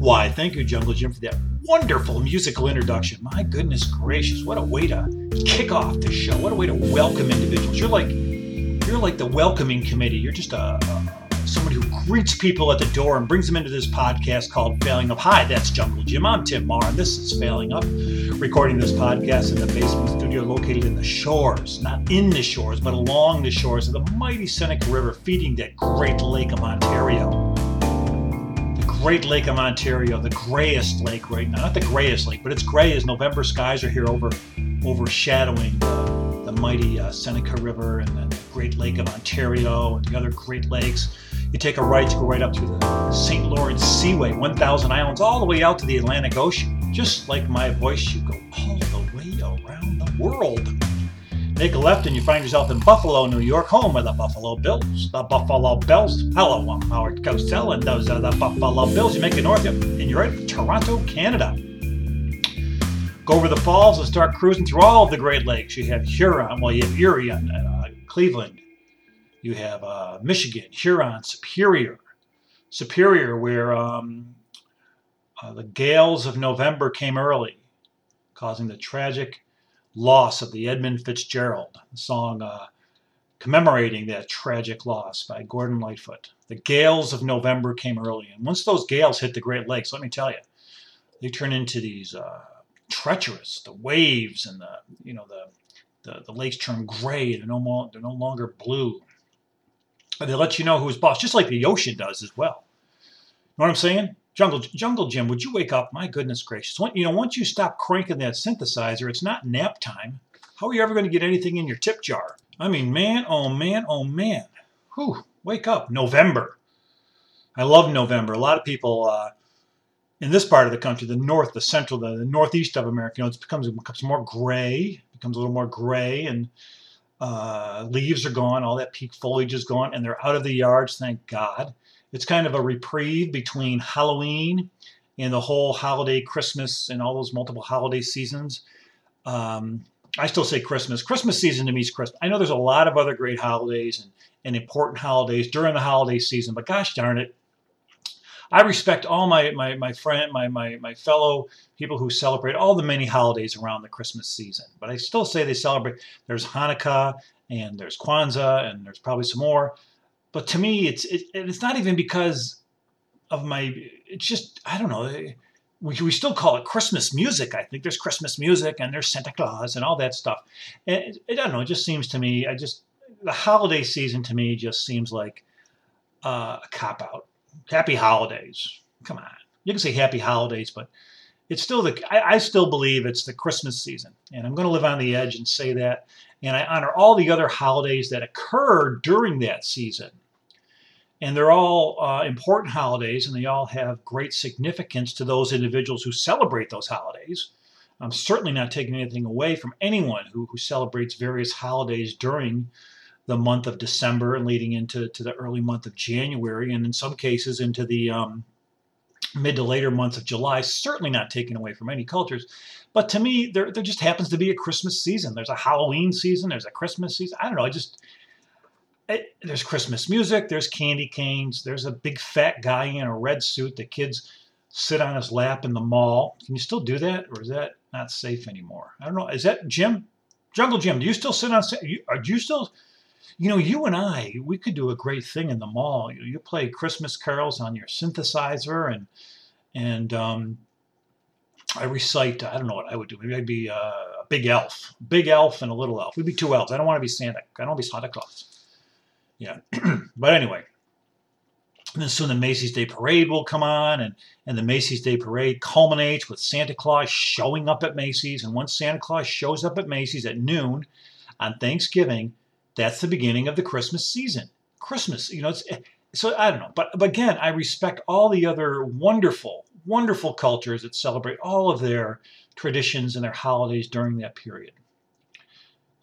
Why, thank you, Jungle Jim, for that wonderful musical introduction. My goodness gracious, what a way to kick off the show. What a way to welcome individuals. You're like you're like the welcoming committee. You're just a, a somebody who greets people at the door and brings them into this podcast called Failing Up. Hi, that's Jungle Jim. I'm Tim Mahar, and this is Failing Up, recording this podcast in the basement studio located in the shores, not in the shores, but along the shores of the mighty Seneca River, feeding that great lake of Ontario. Great lake of Ontario, the grayest lake right now. Not the grayest lake, but it's gray as November skies are here over overshadowing the, the mighty uh, Seneca River and the Great Lake of Ontario and the other Great Lakes. You take a right to go right up to the St. Lawrence Seaway, 1,000 islands, all the way out to the Atlantic Ocean. Just like my voice, you go all the way around the world. Make a left and you find yourself in Buffalo, New York, home of the Buffalo Bills. The Buffalo Bills. Hello, I'm Howard Cosell, and those are the Buffalo Bills. You make it north, and you're right, Toronto, Canada. Go over the falls and start cruising through all of the Great Lakes. You have Huron, well, you have Erie, and uh, Cleveland, you have uh, Michigan, Huron, Superior, Superior, where um, uh, the gales of November came early, causing the tragic loss of the Edmund Fitzgerald. Song uh, commemorating that tragic loss by Gordon Lightfoot. The gales of November came early, and once those gales hit the Great Lakes, let me tell you, they turn into these uh, treacherous. The waves and the you know the the, the lakes turn gray. They're no more they're no longer blue they let you know who's boss, just like the ocean does as well. You know what I'm saying? Jungle, Jungle Jim, would you wake up? My goodness gracious. When, you know, once you stop cranking that synthesizer, it's not nap time. How are you ever going to get anything in your tip jar? I mean, man, oh man, oh man. Whew, wake up. November. I love November. A lot of people uh, in this part of the country, the north, the central, the, the northeast of America, you know, it becomes, it becomes more gray, becomes a little more gray, and uh, leaves are gone, all that peak foliage is gone, and they're out of the yards, thank God. It's kind of a reprieve between Halloween and the whole holiday, Christmas, and all those multiple holiday seasons. Um, I still say Christmas. Christmas season to me is Christmas. I know there's a lot of other great holidays and, and important holidays during the holiday season, but gosh darn it, I respect all my my my friend my my my fellow people who celebrate all the many holidays around the Christmas season. But I still say they celebrate. There's Hanukkah and there's Kwanzaa and there's probably some more. But to me, it's it, it's not even because of my. It's just I don't know. We, we still call it Christmas music. I think there's Christmas music and there's Santa Claus and all that stuff. And it, it, I don't know. It just seems to me. I just the holiday season to me just seems like uh, a cop out happy holidays. Come on. You can say happy holidays, but it's still the, I, I still believe it's the Christmas season. And I'm going to live on the edge and say that. And I honor all the other holidays that occur during that season. And they're all uh, important holidays, and they all have great significance to those individuals who celebrate those holidays. I'm certainly not taking anything away from anyone who, who celebrates various holidays during the month of December and leading into to the early month of January, and in some cases into the um, mid to later months of July. Certainly not taken away from any cultures, but to me, there there just happens to be a Christmas season. There's a Halloween season. There's a Christmas season. I don't know. I just it, there's Christmas music. There's candy canes. There's a big fat guy in a red suit. The kids sit on his lap in the mall. Can you still do that, or is that not safe anymore? I don't know. Is that Jim? Jungle Jim, do you still sit on? Do you still you know, you and I, we could do a great thing in the mall. You, you play Christmas carols on your synthesizer, and and um, I recite. I don't know what I would do. Maybe I'd be a big elf, big elf, and a little elf. We'd be two elves. I don't want to be Santa. I don't want to be Santa Claus. Yeah, but anyway. And then soon the Macy's Day Parade will come on, and, and the Macy's Day Parade culminates with Santa Claus showing up at Macy's. And once Santa Claus shows up at Macy's at noon on Thanksgiving, that's the beginning of the Christmas season. Christmas, you know, it's, so I don't know. But, but again, I respect all the other wonderful, wonderful cultures that celebrate all of their traditions and their holidays during that period.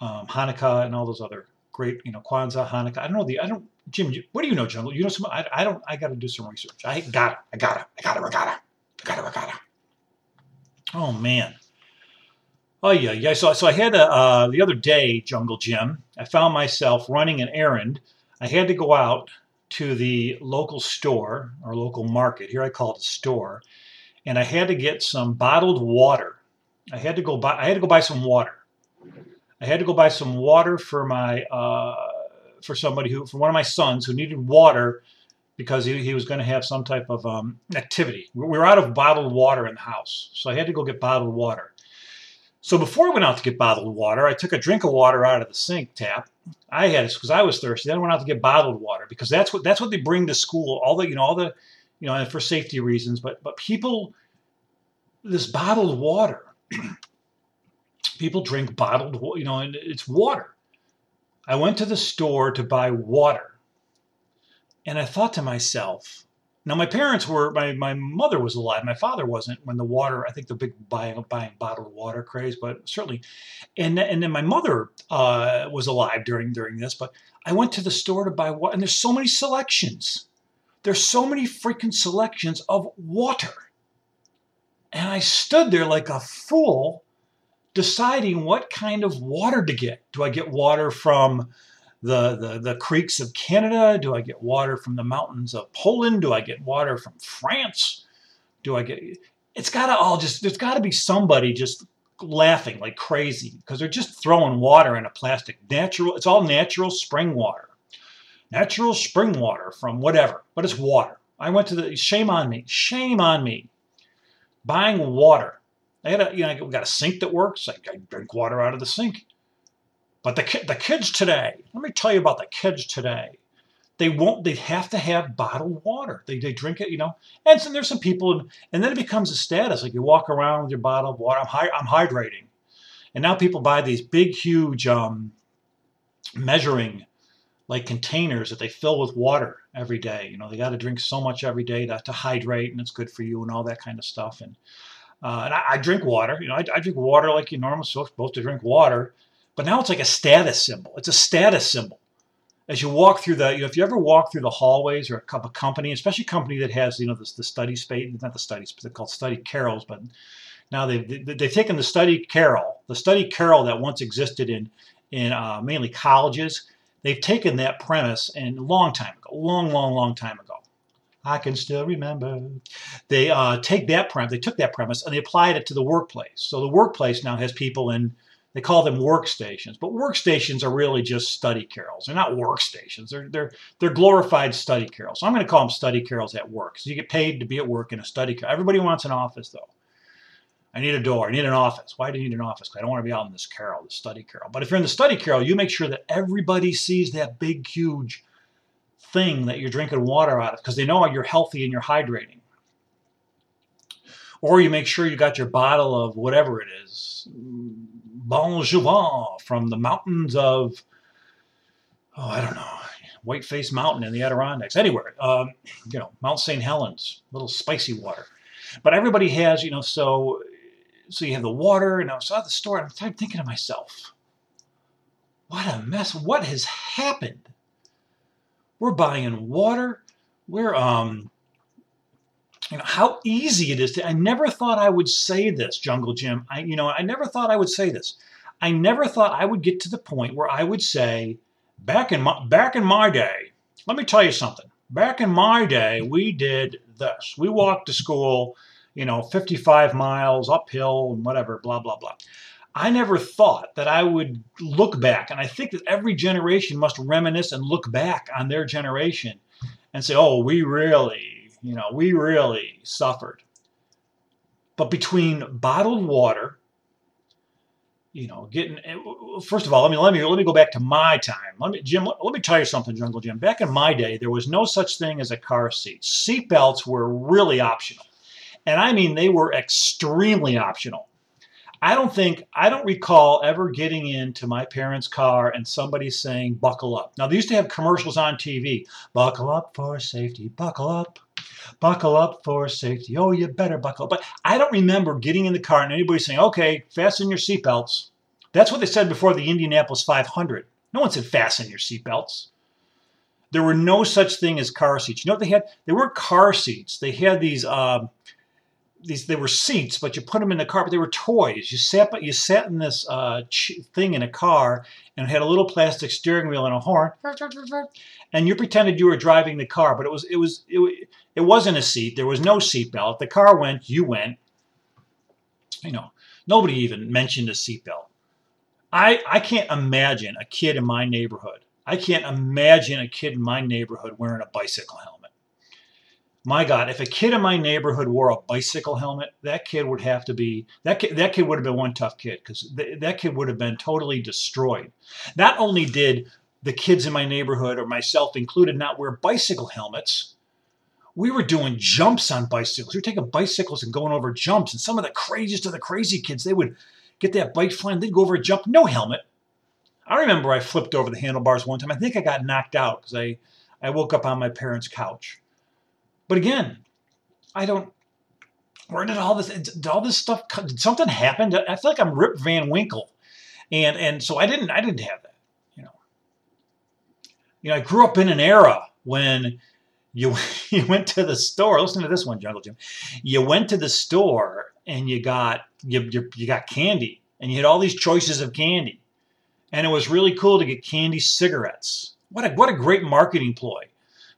Um, Hanukkah and all those other great, you know, Kwanzaa, Hanukkah. I don't know the, I don't, Jim, what do you know, Jungle? You know some, I, I don't, I got to do some research. I got it, I got it, I got it, I got it, I got it, I got it. Oh, man. Oh yeah, yeah. So, so I had a, uh, the other day, Jungle Jim. I found myself running an errand. I had to go out to the local store or local market. Here I call it a store, and I had to get some bottled water. I had to go buy. I had to go buy some water. I had to go buy some water for my uh, for somebody who for one of my sons who needed water because he, he was going to have some type of um, activity. We were out of bottled water in the house, so I had to go get bottled water. So before I went out to get bottled water, I took a drink of water out of the sink tap. I had it because I was thirsty. Then I went out to get bottled water because that's what that's what they bring to school. All the you know all the you know for safety reasons. But but people, this bottled water, people drink bottled you know and it's water. I went to the store to buy water, and I thought to myself, now, my parents were, my, my mother was alive. My father wasn't when the water, I think the big buying, buying bottled water craze, but certainly. And, and then my mother uh, was alive during, during this, but I went to the store to buy water, and there's so many selections. There's so many freaking selections of water. And I stood there like a fool deciding what kind of water to get. Do I get water from the, the, the creeks of Canada? Do I get water from the mountains of Poland? Do I get water from France? Do I get it's got to all just there's got to be somebody just laughing like crazy because they're just throwing water in a plastic natural it's all natural spring water natural spring water from whatever but it's water i went to the shame on me shame on me buying water i had a you know i got a sink that works i, I drink water out of the sink but the, the kids today, let me tell you about the kids today. They won't, they have to have bottled water. They, they drink it, you know. And so there's some people, and then it becomes a status. Like you walk around with your bottle of water, I'm, hi, I'm hydrating. And now people buy these big, huge um, measuring like containers that they fill with water every day. You know, they got to drink so much every day to, to hydrate, and it's good for you and all that kind of stuff. And uh, and I, I, drink water. You know, I, I, drink water like you normally supposed to drink water. But now it's like a status symbol. It's a status symbol. As you walk through the, you know, if you ever walk through the hallways or a, a company, especially a company that has, you know, the, the study space, not the studies, they're called study carrels, but now they've, they've taken the study carrel, the study carrel that once existed in, in uh, mainly colleges, they've taken that premise and a long time ago, long, long, long time ago. I can still remember. They uh, take that premise, they took that premise and they applied it to the workplace. So the workplace now has people in they call them workstations, but workstations are really just study carrels. They're not workstations. They're they're they're glorified study carrels. So I'm going to call them study carrels at work. So you get paid to be at work in a study carrel. Everybody wants an office though. I need a door. I need an office. Why do you need an office? I don't want to be out in this carrel, the study carrel. But if you're in the study carrel, you make sure that everybody sees that big, huge thing that you're drinking water out of because they know you're healthy and you're hydrating. Or you make sure you got your bottle of whatever it is, Bon Jouvin from the mountains of, oh, I don't know, Whiteface Mountain in the Adirondacks. Anywhere, um, you know, Mount St. Helens, little spicy water. But everybody has, you know, so so you have the water, and I was at the store, and I'm thinking to myself, what a mess! What has happened? We're buying water. We're um you know how easy it is to i never thought i would say this jungle jim. I you know i never thought i would say this. I never thought i would get to the point where i would say back in my back in my day let me tell you something. Back in my day we did this. We walked to school you know 55 miles uphill and whatever blah blah blah I never thought that I would look back, and I think that every generation must reminisce and look back on their generation and say, oh, we really you know, we really suffered. But between bottled water, you know, getting eh, first of all, let me let me let me go back to my time. Let me Jim, let, let me tell you something, Jungle Jim. Back in my day, there was no such thing as a car seat. Seat belts were really optional. And I mean they were extremely optional. I don't think, I don't recall ever getting into my parents' car and somebody saying, buckle up. Now, they used to have commercials on TV buckle up for safety, buckle up. Buckle up for safety. Oh, you better buckle up. But I don't remember getting in the car and anybody saying, okay, fasten your seatbelts. That's what they said before the Indianapolis 500. No one said fasten your seatbelts. There were no such thing as car seats. You know what they had? They weren't car seats. They had these, uh, these they were seats, but you put them in the car, but they were toys. You sat but you sat in this uh, thing in a car and it had a little plastic steering wheel and a horn, and you pretended you were driving the car, but it was it was it, it wasn't a seat. There was no seat belt. The car went, you went. You know, nobody even mentioned a seat belt. I I can't imagine a kid in my neighborhood. I can't imagine a kid in my neighborhood wearing a bicycle helmet my God, if a kid in my neighborhood wore a bicycle helmet, that kid would have to be that kid, that kid would have been one tough kid because th- that kid would have been totally destroyed. Not only did the kids in my neighborhood, or myself included, not wear bicycle helmets, we were doing jumps on bicycles. We were taking bicycles and going over jumps, and some of the craziest of the crazy kids, they would get that bike flying, they'd go over a jump, no helmet. I remember I flipped over the handlebars one time. I think I got knocked out because I, I woke up on my parents' couch. But again, I don't. Where did all this? Did all this stuff? Did something happen? I feel like I'm Rip Van Winkle, and and so I didn't. I didn't have that. You know. You know, I grew up in an era when you you went to the store. Listen to this one, Jungle Jim. You went to the store and you got you you, you got candy, and you had all these choices of candy, and it was really cool to get candy cigarettes. What a what a great marketing ploy.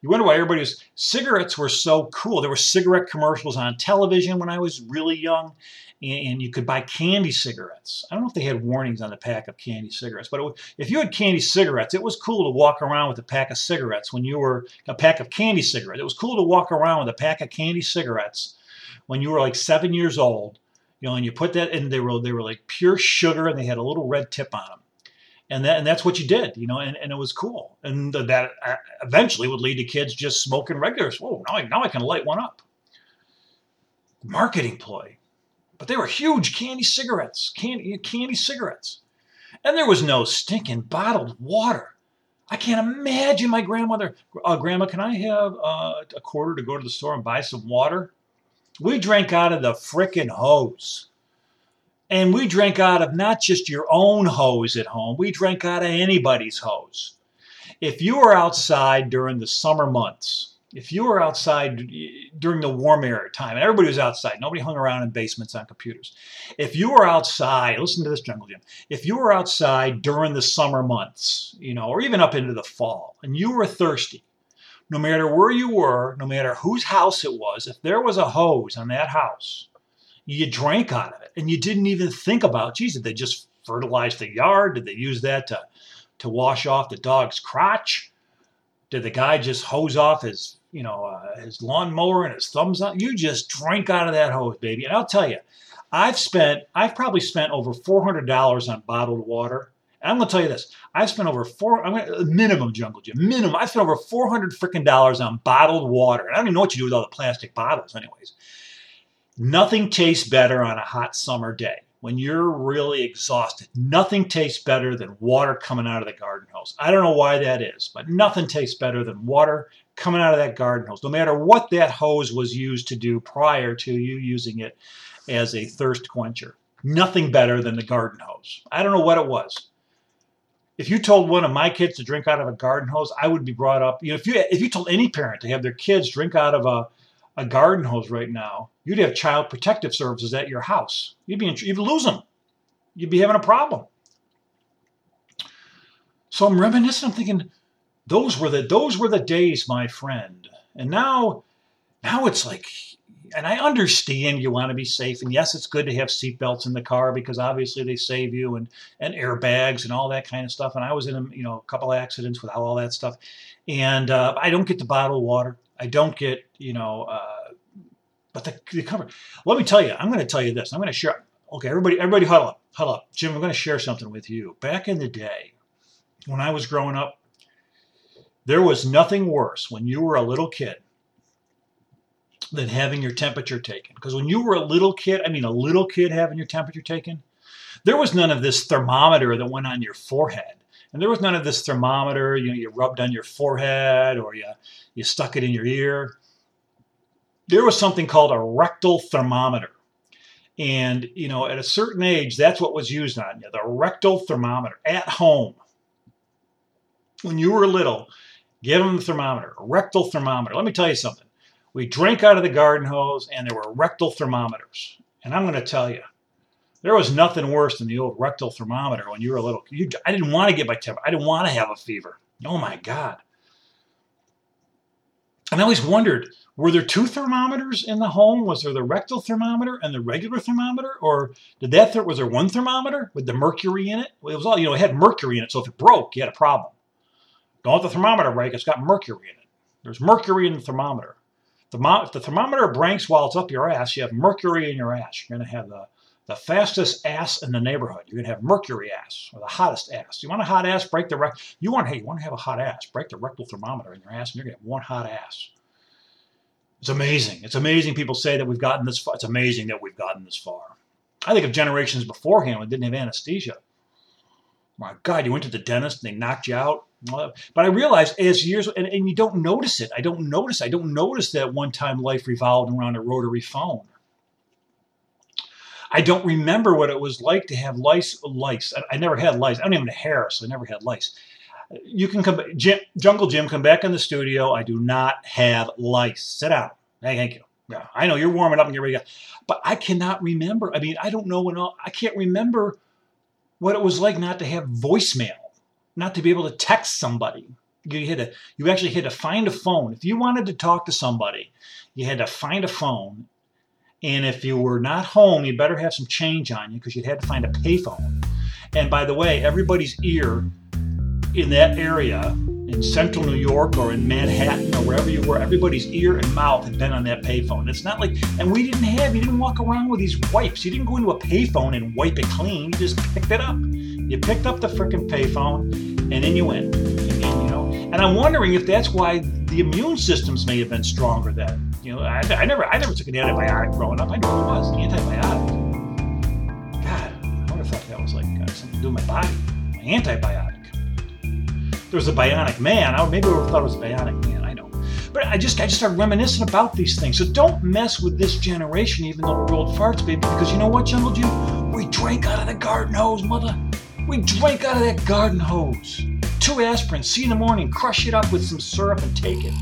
You wonder why everybody was. Cigarettes were so cool. There were cigarette commercials on television when I was really young, and you could buy candy cigarettes. I don't know if they had warnings on the pack of candy cigarettes, but if you had candy cigarettes, it was cool to walk around with a pack of cigarettes when you were a pack of candy cigarettes. It was cool to walk around with a pack of candy cigarettes when you were like seven years old. You know, and you put that in. They were they were like pure sugar, and they had a little red tip on them and that and that's what you did, you know, and, and it was cool, and that uh, eventually would lead to kids just smoking regulars. Whoa, now I, now I can light one up. Marketing ploy, but they were huge candy cigarettes, candy candy cigarettes, and there was no stinking bottled water. I can't imagine my grandmother. Uh, Grandma, can I have uh, a quarter to go to the store and buy some water? We drank out of the frickin' hose. And we drank out of not just your own hose at home, we drank out of anybody's hose. If you were outside during the summer months, if you were outside during the warm air time, and everybody was outside, nobody hung around in basements on computers. If you were outside, listen to this, Jungle Jim. If you were outside during the summer months, you know, or even up into the fall, and you were thirsty, no matter where you were, no matter whose house it was, if there was a hose on that house, you drank out of it and you didn't even think about, geez, did they just fertilize the yard? Did they use that to, to wash off the dog's crotch? Did the guy just hose off his, you know, uh, his lawnmower and his thumbs up? You just drank out of that hose, baby. And I'll tell you, I've spent, I've probably spent over $400 on bottled water. And I'm going to tell you this. I've spent over four, I'm gonna, minimum Jungle Jim, minimum. I spent over 400 freaking dollars on bottled water. And I don't even know what you do with all the plastic bottles anyways. Nothing tastes better on a hot summer day when you're really exhausted. Nothing tastes better than water coming out of the garden hose. I don't know why that is, but nothing tastes better than water coming out of that garden hose, no matter what that hose was used to do prior to you using it as a thirst quencher. Nothing better than the garden hose. I don't know what it was. If you told one of my kids to drink out of a garden hose, I would be brought up. You know, if you if you told any parent to have their kids drink out of a a garden hose right now, you'd have child protective services at your house. You'd be you'd lose them. You'd be having a problem. So I'm reminiscing. I'm thinking, those were the those were the days, my friend. And now, now it's like, and I understand you want to be safe, and yes, it's good to have seatbelts in the car because obviously they save you, and and airbags and all that kind of stuff. And I was in a you know a couple accidents with all that stuff, and uh, I don't get the bottled water. I don't get, you know, uh, but the, the cover. Let me tell you, I'm going to tell you this. I'm going to share. Okay, everybody, everybody, huddle up, huddle up. Jim, I'm going to share something with you. Back in the day, when I was growing up, there was nothing worse when you were a little kid than having your temperature taken. Because when you were a little kid, I mean a little kid having your temperature taken, there was none of this thermometer that went on your forehead. And there was none of this thermometer, you know, you rubbed on your forehead or you, you stuck it in your ear. There was something called a rectal thermometer. And, you know, at a certain age, that's what was used on you, the rectal thermometer at home. When you were little, give them the thermometer, a rectal thermometer. Let me tell you something. We drank out of the garden hose, and there were rectal thermometers. And I'm going to tell you, there was nothing worse than the old rectal thermometer when you were a little. You, I didn't want to get my temperature. I didn't want to have a fever. Oh my God. And I always wondered were there two thermometers in the home? Was there the rectal thermometer and the regular thermometer? Or did that, th- was there one thermometer with the mercury in it? It was all, you know, it had mercury in it. So if it broke, you had a problem. Don't let the thermometer break, it's got mercury in it. There's mercury in the thermometer. if the thermometer breaks while it's up your ass, you have mercury in your ass. You're going to have the, the fastest ass in the neighborhood. You're to have mercury ass or the hottest ass. You want a hot ass? Break the rect. You want hey, you want to have a hot ass? Break the rectal thermometer in your ass, and you're to have one hot ass. It's amazing. It's amazing people say that we've gotten this far. It's amazing that we've gotten this far. I think of generations beforehand when didn't have anesthesia. My God, you went to the dentist and they knocked you out. But I realized as years, and, and you don't notice it. I don't notice. I don't notice that one time life revolved around a rotary phone. I don't remember what it was like to have lice. Lice. I, I never had lice. I don't even have hair, so I never had lice you can come, Jim, Jungle Jim, come back in the studio. I do not have lice. Sit down. Hey, thank you. Yeah, I know you're warming up and get ready. To go. But I cannot remember. I mean, I don't know when all, I can't remember what it was like not to have voicemail, not to be able to text somebody. You had to, you actually had to find a phone. If you wanted to talk to somebody, you had to find a phone. And if you were not home, you better have some change on you because you'd had to find a payphone. And by the way, everybody's ear in that area in central New York or in Manhattan or wherever you were, everybody's ear and mouth had been on that payphone. It's not like, and we didn't have, you didn't walk around with these wipes. You didn't go into a payphone and wipe it clean. You just picked it up. You picked up the freaking payphone and then you went. And, I'm wondering if that's why the immune systems may have been stronger then. You know, I, I never, I never took an antibiotic growing up. I knew what it was, antibiotic. God, I would have thought that was like uh, something to do with my body. My antibiotic there was a bionic man. I maybe I would have thought it was a bionic man. I know. But I just I just started reminiscing about these things. So don't mess with this generation, even though we're old farts, baby, because you know what, Jungle Jim? We drank out of the garden hose, mother. We drank out of that garden hose. Two aspirin, see in the morning, crush it up with some syrup and take it.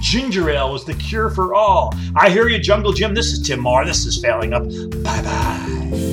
Ginger ale is the cure for all. I hear you, Jungle Jim. This is Tim Mahar. This is Failing Up. Bye bye.